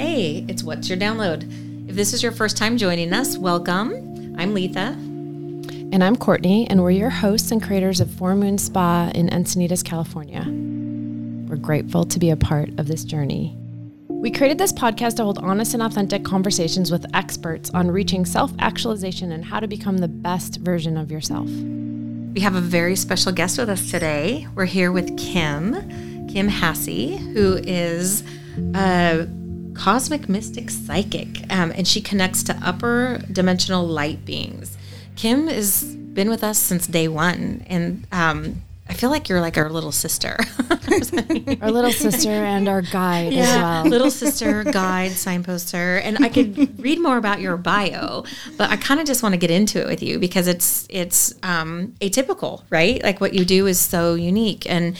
Hey, it's What's Your Download? If this is your first time joining us, welcome. I'm Letha. And I'm Courtney, and we're your hosts and creators of Four Moon Spa in Encinitas, California. We're grateful to be a part of this journey. We created this podcast to hold honest and authentic conversations with experts on reaching self actualization and how to become the best version of yourself. We have a very special guest with us today. We're here with Kim, Kim Hassey, who is a cosmic mystic psychic, um, and she connects to upper dimensional light beings. Kim has been with us since day one, and um, I feel like you're like our little sister. our little sister and our guide yeah, as well. little sister, guide, signposter. And I could read more about your bio, but I kind of just want to get into it with you because it's it's um, atypical, right? Like what you do is so unique. And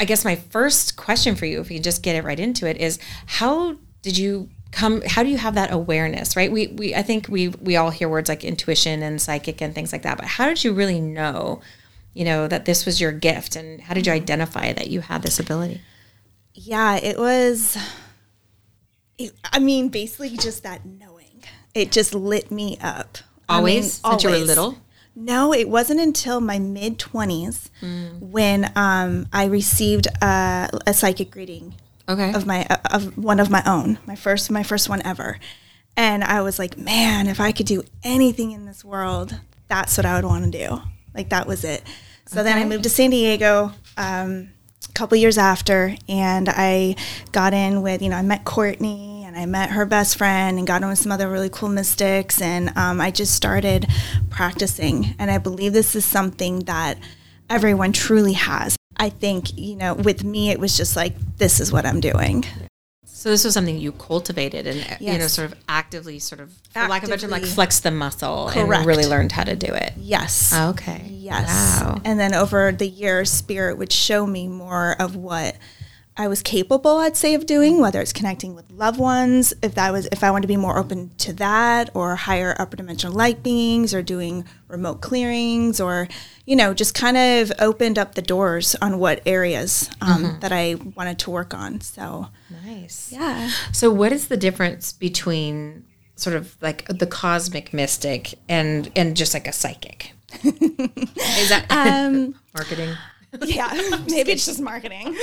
I guess my first question for you, if you just get it right into it, is how did you come how do you have that awareness right? We we i think we we all hear words like intuition and psychic and things like that but how did you really know you know that this was your gift and how did you mm-hmm. identify that you had this ability? Yeah it was it, i mean basically just that knowing. It just lit me up. Always I mean, since always. you were little no, it wasn't until my mid 20s mm. when um, I received a, a, psychic reading okay. of my of one of my own, my first my first one ever. And I was like, man, if I could do anything in this world, that's what I would want to do. Like that was it. So okay. then I moved to San Diego um, a couple years after, and I got in with you know I met Courtney I met her best friend and got in with some other really cool mystics, and um, I just started practicing. And I believe this is something that everyone truly has. I think, you know, with me, it was just like, this is what I'm doing. So this was something you cultivated and yes. you know sort of actively sort of for actively. lack of a better like flex the muscle Correct. and really learned how to do it. Yes. Okay. Yes. Wow. And then over the years spirit would show me more of what I was capable, I'd say, of doing, whether it's connecting with loved ones, if that was if I wanted to be more open to that, or higher upper dimensional light beings, or doing remote clearings, or you know, just kind of opened up the doors on what areas um, mm-hmm. that I wanted to work on. So nice, yeah. So, what is the difference between sort of like the cosmic mystic and and just like a psychic? is that um, marketing? Yeah, maybe it's just marketing.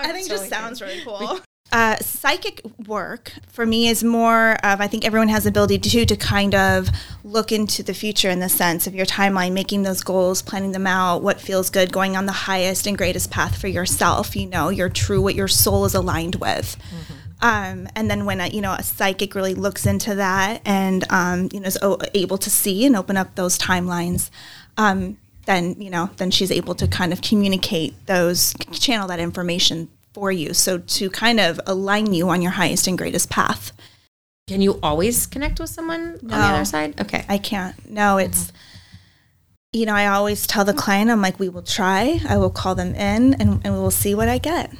I think it just sounds really cool. Uh, psychic work for me is more of I think everyone has the ability to to kind of look into the future in the sense of your timeline, making those goals, planning them out, what feels good, going on the highest and greatest path for yourself. You know, your true what your soul is aligned with. Mm-hmm. Um, and then when a, you know a psychic really looks into that and um, you know is o- able to see and open up those timelines, um, then you know then she's able to kind of communicate those channel that information for you. So to kind of align you on your highest and greatest path. Can you always connect with someone no, on the other side? Okay. I can't. No it's mm-hmm. you know i always tell the client i'm like we will try. I will call them in and, and we will see what i get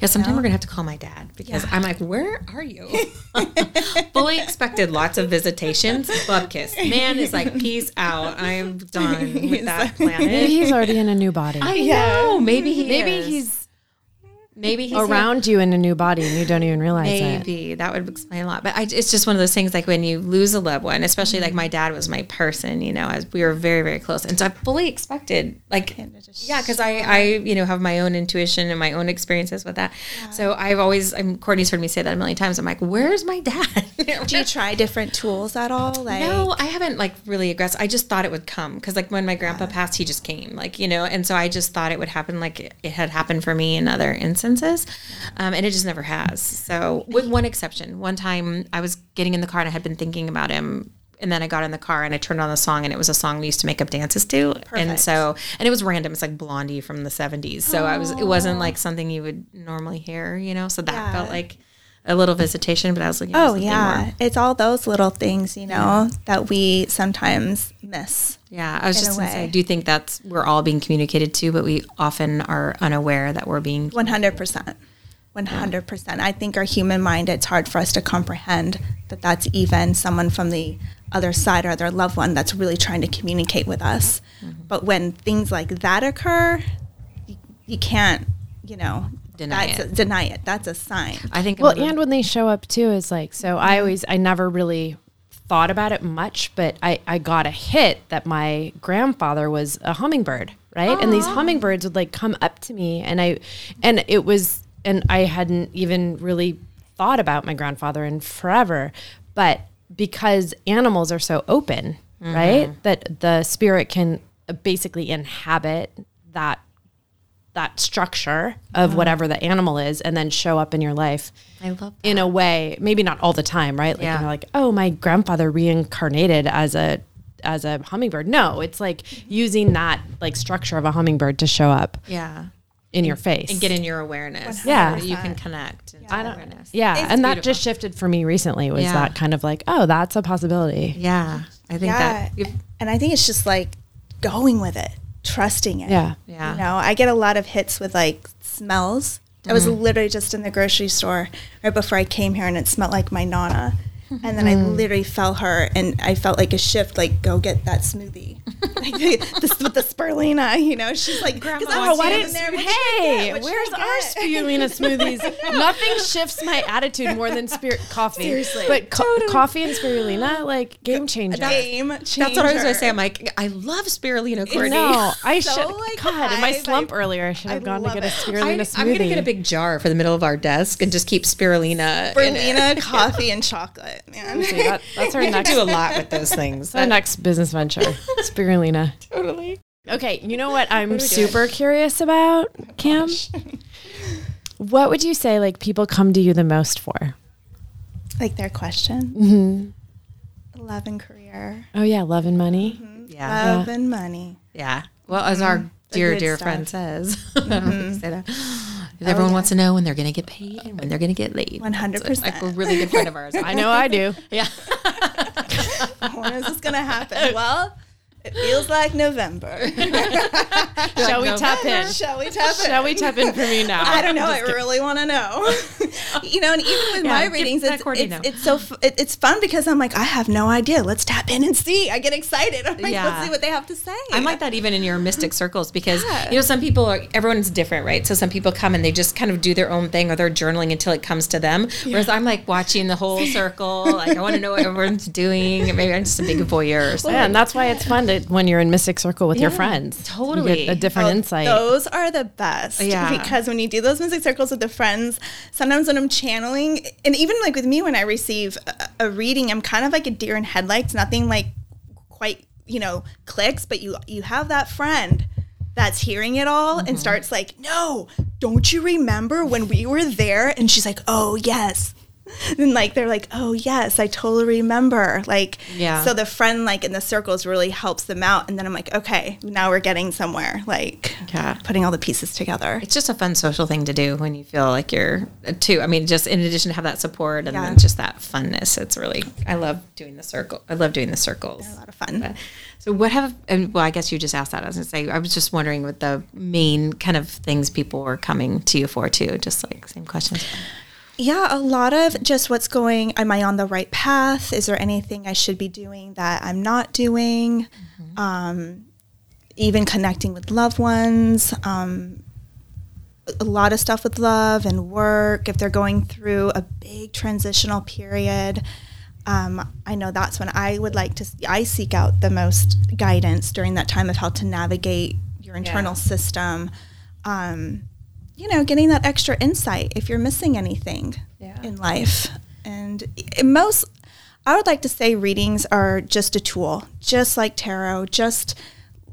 yeah, sometime we're gonna have to call my dad because yeah. I'm like, where are you? Fully expected lots of visitations. Bub kiss. Man is like, peace out. I'm done with that planet. Maybe he's already in a new body. I know. Maybe he. Maybe is. he's maybe he's around you in a new body and you don't even realize it. maybe it. that would explain a lot but I, it's just one of those things like when you lose a loved one especially like my dad was my person you know as we were very very close and so i fully expected like yeah because i i you know have my own intuition and my own experiences with that yeah. so i've always i'm courtney's heard me say that a million times i'm like where's my dad do you try different tools at all like no i haven't like really aggressive i just thought it would come because like when my grandpa yeah. passed he just came like you know and so i just thought it would happen like it had happened for me in other instances um, and it just never has. So, with one exception, one time I was getting in the car and I had been thinking about him and then I got in the car and I turned on the song and it was a song we used to make up dances to. Perfect. And so and it was random. It's like Blondie from the 70s. So I was it wasn't like something you would normally hear, you know. So that yeah. felt like a little visitation, but I was looking Oh yeah. More. It's all those little things, you know, yeah. that we sometimes miss. Yeah, I was just going to say, I do think that's we're all being communicated to, but we often are unaware that we're being one hundred percent, one hundred percent. I think our human mind, it's hard for us to comprehend that that's even someone from the other side or their loved one that's really trying to communicate with us. Mm-hmm. But when things like that occur, you, you can't, you know, deny that's it. A, deny it. That's a sign. I think. Well, and when they show up too is like so. I always I never really thought about it much, but I I got a hit that my grandfather was a hummingbird, right? And these oh. hummingbirds would like come up to me, and I and it was and I hadn't even really thought about my grandfather in forever, but because animals are so open, right? Mm-hmm. That the spirit can basically inhabit that that structure of whatever the animal is and then show up in your life I love in a way maybe not all the time right like Yeah. you're like oh my grandfather reincarnated as a as a hummingbird no it's like mm-hmm. using that like structure of a hummingbird to show up yeah, in your face and get in your awareness. Yeah. so you can connect. into I don't- awareness. yeah It's and that just shifted for me recently was Yeah. that kind of like oh that's a possibility Yeah, I think Yeah. that. And I think it's just like going with it, trusting it. yeah Yeah. You know, I get a lot of hits with like smells. I was mm-hmm. literally just in the grocery store right before I came here and it smelled like my Nana. And then I mm. literally felt her and I felt like a shift, like, go get that smoothie. like this with the spirulina, you know? She's like, Grandma "'Cause I'm wants why didn't there, what should I hey get? What should where's our spirulina smoothies nothing shifts my attitude more than spirit coffee Seriously. but co- coffee and spirulina like game changer Game changer. That's what I was going to say. I'm like, I love spirulina, Courtney. No, I so, should. like, God, in my slump I- earlier, I should have I gone to love get a spirulina I, smoothie. I'm going to get a big jar for the middle of our desk and just keep spirulina. in it. Spirulina, coffee, and chocolate, man. See, that- that's our I next, do a lot with those things. our next business venture. Spirulina. totally. Okay, you know what I'm super curious about, Kim? What would you say like people come to you the most for? Like their question. Mm-hmm. Love and career. Oh yeah, love and money. Yeah. Love and money. Yeah. Well, as our The dear, good dear stuff. Mm-hmm. friend says, I don't know if you say that. Everyone oh, wants to know when they're going to get paid and when they're going to get laid. 100%. It's like a really good friend of ours. I know I do. Yeah. when is this going to happen? Well, it feels like November. Shall we no. tap in? Shall we tap in? Shall we tap in for me now? I don't know. I really want to know. you know, and even with my readings, it's, it's, it's so f- it, it's fun because I'm like, I have no idea. Let's tap in and see. I get excited. I'm like, Yeah. let's see what they have to say. I'm like that even in your mystic circles because Yeah. you know some people are everyone's different, right? So some people come and they just kind of do their own thing or they're journaling until it comes to them. Whereas I'm like watching the whole circle, like I want to know what everyone's doing. Maybe I'm just a big voyeur. Or something. Yeah, and that's why it's fun to when you're in Mystic Circle with your friends. totally. A different Oh, insight. Those are the best. Yeah. Because when you do those Mystic circles with the friends, sometimes when I'm channeling, and even like with me when I receive a, a reading, I'm kind of like a deer in headlights. Nothing like quite, you know, clicks, but you you have that friend that's hearing it all and mm-hmm. starts like, no, don't you remember when we were there? And she's like, oh yes. And like they're like, oh yes, I totally remember. Like, Yeah. So the friend like in the circles really helps them out, and then I'm like, okay, now we're getting somewhere. Like, Yeah. putting all the pieces together. It's just a fun social thing to do when you feel like you're uh, too. I mean, just in addition to have that support and Yeah. then just that funness, it's really. I love doing the circle. I love doing the circles. a lot of fun. But- so what have? And well, I guess you just asked that. I was gonna say. I was just wondering what the main kind of things people were coming to you for too. Just like same questions. Yeah, a lot of just what's going. Am I on the right path? Is there anything I should be doing that I'm not doing? Um, even connecting with loved ones. Um, a lot of stuff with love and work. If they're going through a big transitional period, um, I know that's when I would like to. I seek out the most guidance during that time of how to navigate your internal Yeah. system. Um, you know, getting that extra insight if you're missing anything Yeah. in life. And most, I would like to say readings are just a tool, just like tarot, just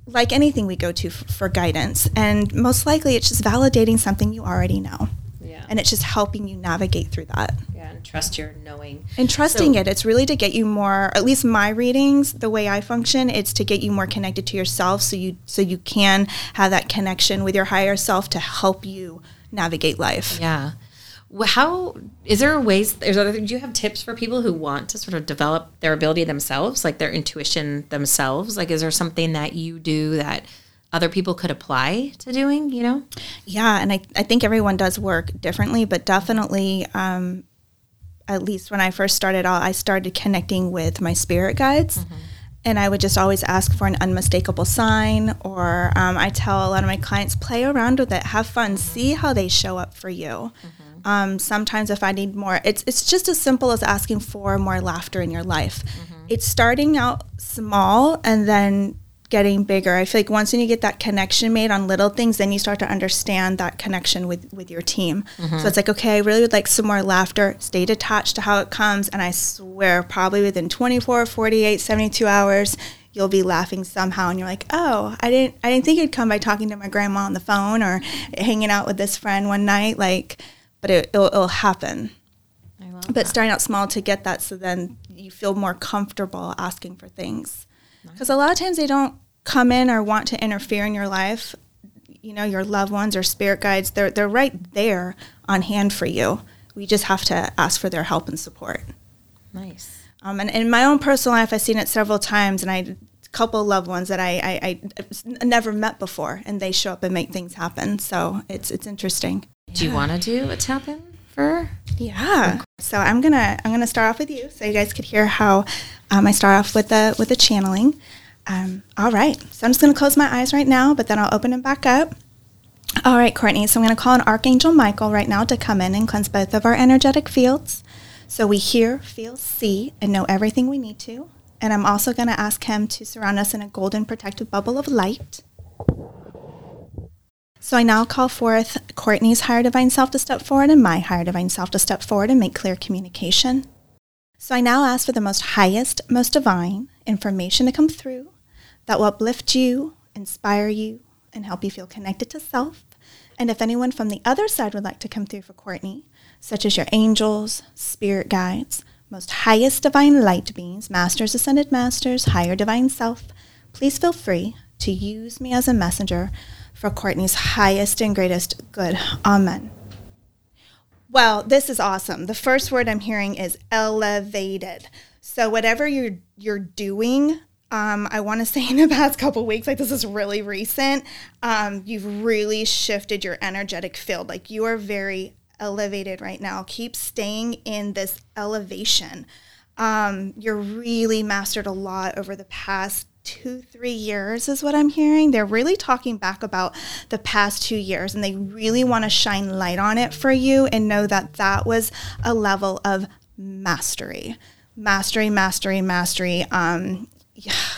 like anything we go to f- for guidance. And most likely it's just validating something you already know. Yeah. And it's just helping you navigate through that. Yeah, and trust your knowing. And trusting So- it, it's really to get you more. At least my readings, the way I function, it's to get you more connected to yourself, so you so you can have that connection with your higher self to help you navigate life. Yeah. Well, How is there a ways? Is there, do you have tips for people who want to sort of develop their ability themselves, like their intuition themselves? Like, is there something that you do that other people could apply to doing? You know? Yeah, and I, I think everyone does work differently, but definitely, um, at least when I first started out, I started connecting with my spirit guides. and I would just always ask for an unmistakable sign. Or um, I tell a lot of my clients, play around with it, have fun, see how they show up for you. Mm-hmm. Um, sometimes if I need more, it's it's just as simple as asking for more laughter in your life. Mm-hmm. It's starting out small and then getting bigger. I feel like once when you get that connection made on little things, then you start to understand that connection with with your team. Mm-hmm. So it's like, okay, I really would like some more laughter. Stay detached to how it comes, and I swear, probably within 24, 48, 72 hours, you'll be laughing somehow, and you're like, oh, I didn't, I didn't think it'd come by talking to my grandma on the phone or hanging out with this friend one night, like, but it, will it'll happen. but that. starting out small to get that, so then you feel more comfortable asking for things because a lot of times they don't come in or want to interfere in your life. You know, your loved ones or spirit guides, they're, they're right there on hand for you. We just have to ask for their help and support. Nice. Um, and in my own personal life, I've seen it several times, and I a couple loved ones that I, I, I, never met before, and they show up and make things happen. So it's it's interesting. Do you want to do a tap in for? Yeah. So I'm gonna I'm gonna start off with you, so you guys could hear how um, I start off with the with the channeling. Um, all right. So I'm just to close my eyes right now, but then I'll open them back up. All right, Courtney. So I'm to call on Archangel Michael right now to come in and cleanse both of our energetic fields. So we hear, feel, see, and know everything we need to. And I'm also to ask him to surround us in a golden protective bubble of light. So I now call forth Courtney's higher divine self to step forward and my higher divine self to step forward and make clear communication. So I now ask for the most highest, most divine information to come through that will uplift you, inspire you, and help you feel connected to self. And if anyone from the other side would like to come through for Courtney, such as your angels, spirit guides, most highest divine light beings, masters, ascended masters, higher divine self, please feel free to use me as a messenger for Courtney's highest and greatest good. Amen. Well, this is awesome. The first word I'm hearing is elevated. So whatever you're you're doing, um, I want to say in the past couple weeks, like this is really recent, um, you've really shifted your energetic field. Like you are very elevated right now. Keep staying in this elevation. Um, you're really mastered a lot over the past two, three years, is what I'm hearing. They're really talking back about the past two years and they really want to shine light on it for you and know that that was a level of mastery. Mastery, mastery, mastery. Um,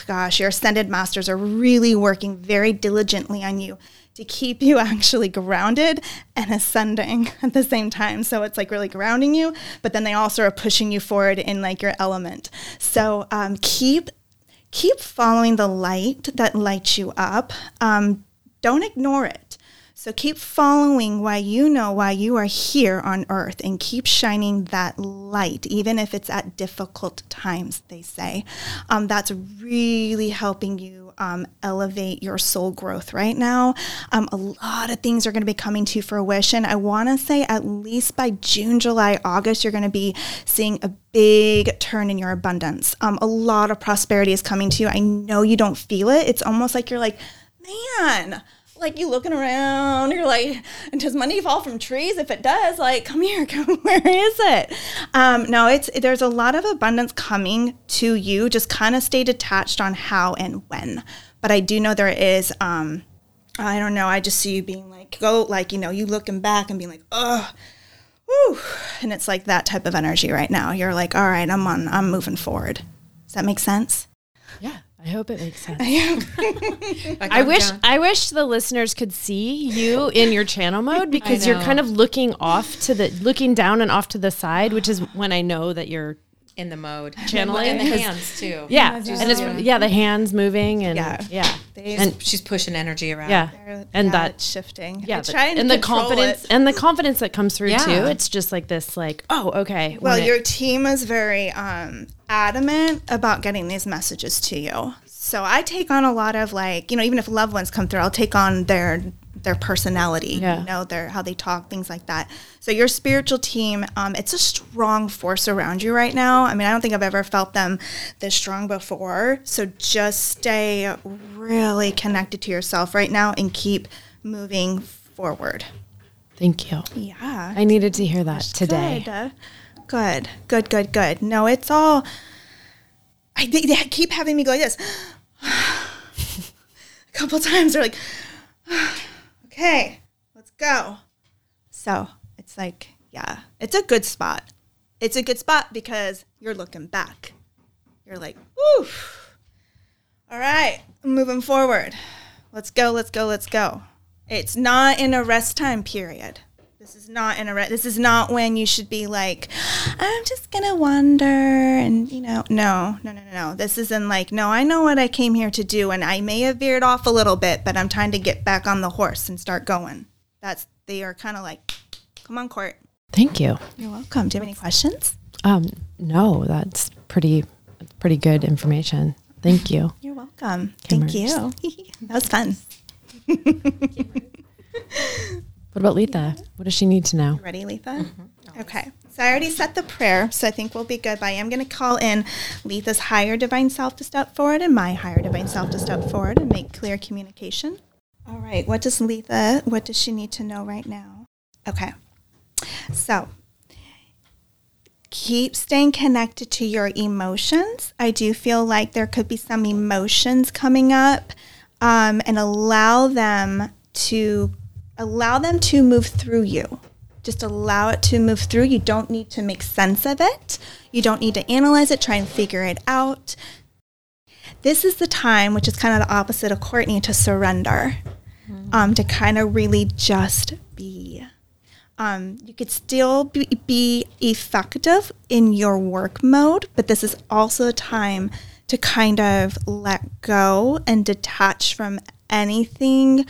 gosh, your ascended masters are really working very diligently on you to keep you actually grounded and ascending at the same time. So it's like really grounding you, but then they also are pushing you forward in like your element. So um, keep keep following the light that lights you up. Um, don't ignore it. So keep following why you know why you are here on earth and keep shining that light, even if it's at difficult times, they say. Um, that's really helping you um, elevate your soul growth right now. Um, a lot of things are going to be coming to fruition. I want to say at least by June, July, August, you're going to be seeing a big turn in your abundance. Um, a lot of prosperity is coming to you. I know you don't feel it. It's almost like you're like, man, like you looking around, you're like, does money fall from trees? If it does, like, come here, come, where is it? Um, no, it's there's a lot of abundance coming to you. Just kind of stay detached on how and when. But I do know there is. Um, I don't know. I just see you being like, go, like you know, you looking back and being like, oh, whew, and it's like that type of energy right now. You're like, all right, I'm on, I'm moving forward. Does that make sense? Yeah. I hope it makes sense. I wish down. I wish the listeners could see you in your channel mode because you're kind of looking off to the looking down and off to the side, which is when I know that you're in the mode channeling and the hands too. Yeah, and it's yeah the hands moving and yeah, yeah. and she's pushing energy around. Yeah, They're, and yeah, that shifting. Yeah, the, and the confidence it. and the confidence that comes through yeah. too. It's just like this, like oh okay. Well, your it, team is very um, adamant about getting these messages to you. So I take on a lot of like you know even if loved ones come through, I'll take on their their personality, yeah. you know, their how they talk, things like that. So your spiritual team, um, it's a strong force around you right now. I mean, I don't think I've ever felt them this strong before. So just stay really connected to yourself right now and keep moving forward. Thank you. Yeah. I needed to hear that today. Good. Good, good, good, good. No, it's all I, they, they keep having me go like this. a couple times they're like, okay, let's go. So it's like, yeah, it's a good spot. It's a good spot because you're looking back. You're like, woo. All right, moving forward. Let's go, let's go, let's go. It's not in a rest time period. This is not in a rest. This is not when you should be like, I'm just gonna wander and you know, no, no, no, no, no. This is in like, no, I know what I came here to do, and I may have veered off a little bit, but I'm trying to get back on the horse and start going. That's they are kind of like, come on, court. Thank you. You're welcome. Do you have any questions? Um, no, that's pretty, pretty good information. Thank you. You're welcome. Thank you. that was fun. What about Letha? What does she need to know? Ready, Letha? Mm-hmm. Okay. So I already set the prayer, so I think we'll be good. But I am going to call in Letha's higher divine self to step forward and my higher divine self to step forward and make clear communication. All right. What does Letha, what does she need to know right now? Okay. So keep staying connected to your emotions. I do feel like there could be some emotions coming up um, and allow them to allow them to move through you. Just allow it to move through. You don't need to make sense of it. You don't need to analyze it, try and figure it out. This is the time, which is kind of the opposite of Courtney, to surrender, mm-hmm. um, to kind of really just be. Um, you could still be, be effective in your work mode, but this is also a time to kind of let go and detach from anything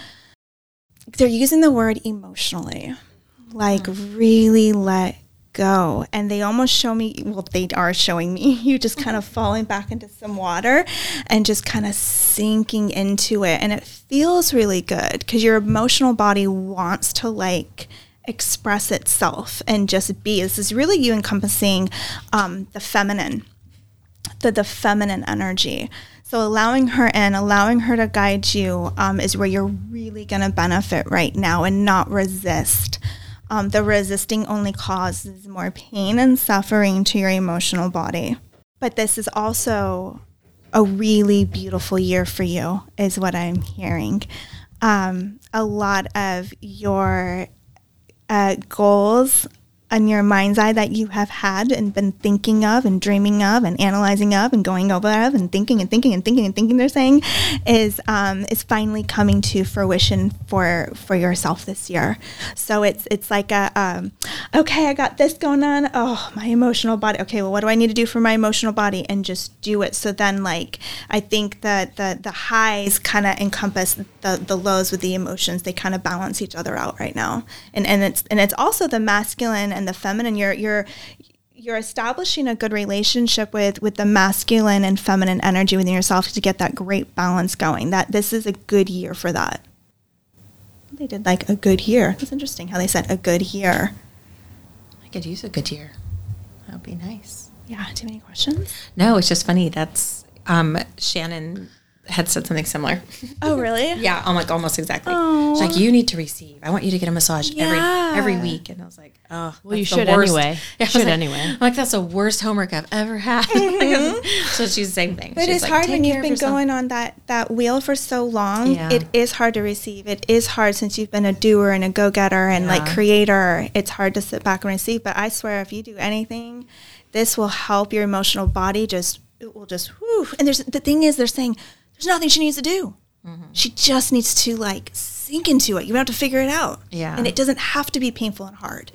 they're using the word emotionally, like mm. really let go. And they almost show me, well, they are showing me you just kind of falling back into some water and just kind of sinking into it. And it feels really good because your emotional body wants to like express itself and just be. This is really you encompassing um, the feminine, the, the feminine energy. So allowing her in, allowing her to guide you um, is where you're really going to benefit right now and not resist. Um, the resisting only causes more pain and suffering to your emotional body. But this is also a really beautiful year for you, is what I'm hearing. Um, a lot of your uh, goals in your mind's eye that you have had and been thinking of and dreaming of and analyzing of and going over of and thinking and thinking and thinking and thinking they're saying is um, is finally coming to fruition for for yourself this year. So it's it's like a um, okay, I got this going on. Oh, my emotional body. Okay, well, what do I need to do for my emotional body and just do it. So then, like, I think that the the highs kind of encompass the the lows with the emotions. They kind of balance each other out right now, and and it's and it's also the masculine and the feminine. You're you're you're establishing a good relationship with with the masculine and feminine energy within yourself to get that great balance going. That this is a good year for that. They did like a good year. That's interesting how they said a good year. I could use a good year. That would be nice. Yeah. Do you have any questions? No, it's just funny. That's um, Shannon had said something similar. Oh, really? yeah, I'm like almost exactly. She's like, you need to receive. I want you to get a massage yeah. every every week. And I was like, oh, well, you should worst. anyway. Yeah, should like, anyway. I'm like, that's the worst homework I've ever had. Mm-hmm. so she's the same thing. But she's it's like, hard when you've been going on that that wheel for so long. Yeah. It is hard to receive. It is hard since you've been a doer and a go getter and yeah. like creator. It's hard to sit back and receive. But I swear, if you do anything, this will help your emotional body just. It will just whoo. And there's the thing is, they're saying there's nothing she needs to do. Mm-hmm. She just needs to like sink into it. You have to figure it out. Yeah. And it doesn't have to be painful and hard.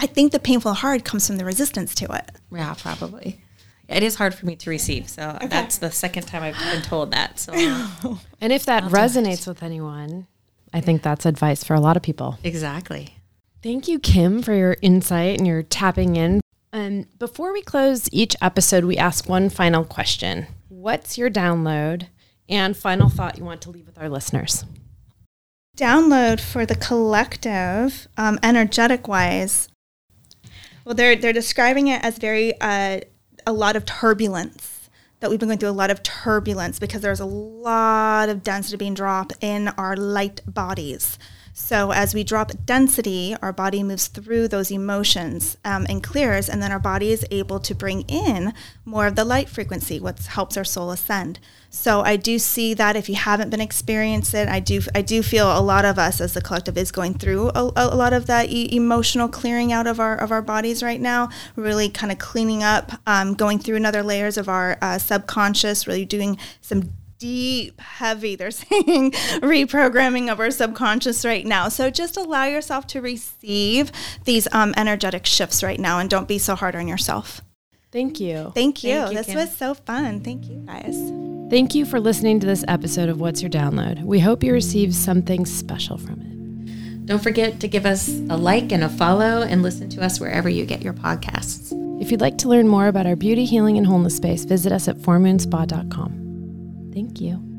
I think the painful and hard comes from the resistance to it. Yeah, probably. It is hard for me to receive. So okay. that's the second time I've been told that. So And if that I'll resonates with anyone, I think that's advice for a lot of people. Exactly. Thank you, Kim, for your insight and your tapping in. And before we close each episode, we ask one final question. What's your download and final thought you want to leave with our listeners? Download for the collective, um, energetic wise. Well, they're they're describing it as very uh, a lot of turbulence. That we've been going through a lot of turbulence because there's a lot of density being dropped in our light bodies. So as we drop density, our body moves through those emotions um, and clears, and then our body is able to bring in more of the light frequency, what helps our soul ascend. So I do see that if you haven't been experiencing it, I do I do feel a lot of us as the collective is going through a, a lot of that e- emotional clearing out of our of our bodies right now. Really kind of cleaning up, um, going through another layers of our uh, subconscious, really doing some deep, heavy, they're saying, reprogramming of our subconscious right now. So just allow yourself to receive these um, energetic shifts right now and don't be so hard on yourself. Thank you. Thank you. Thank you this Kim. was so fun. Thank you, guys. Thank you for listening to this episode of What's Your Download. We hope you receive something special from it. Don't forget to give us a like and a follow and listen to us wherever you get your podcasts. If you'd like to learn more about our beauty, healing, and wholeness space, visit us at fourmoonspa.com. Thank you.